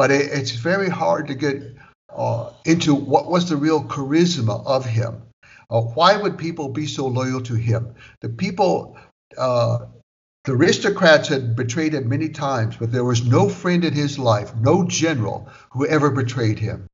but it, it's very hard to get uh, into what was the real charisma of him. Uh, why would people be so loyal to him? The people, uh, the aristocrats had betrayed him many times, but there was no friend in his life, no general who ever betrayed him.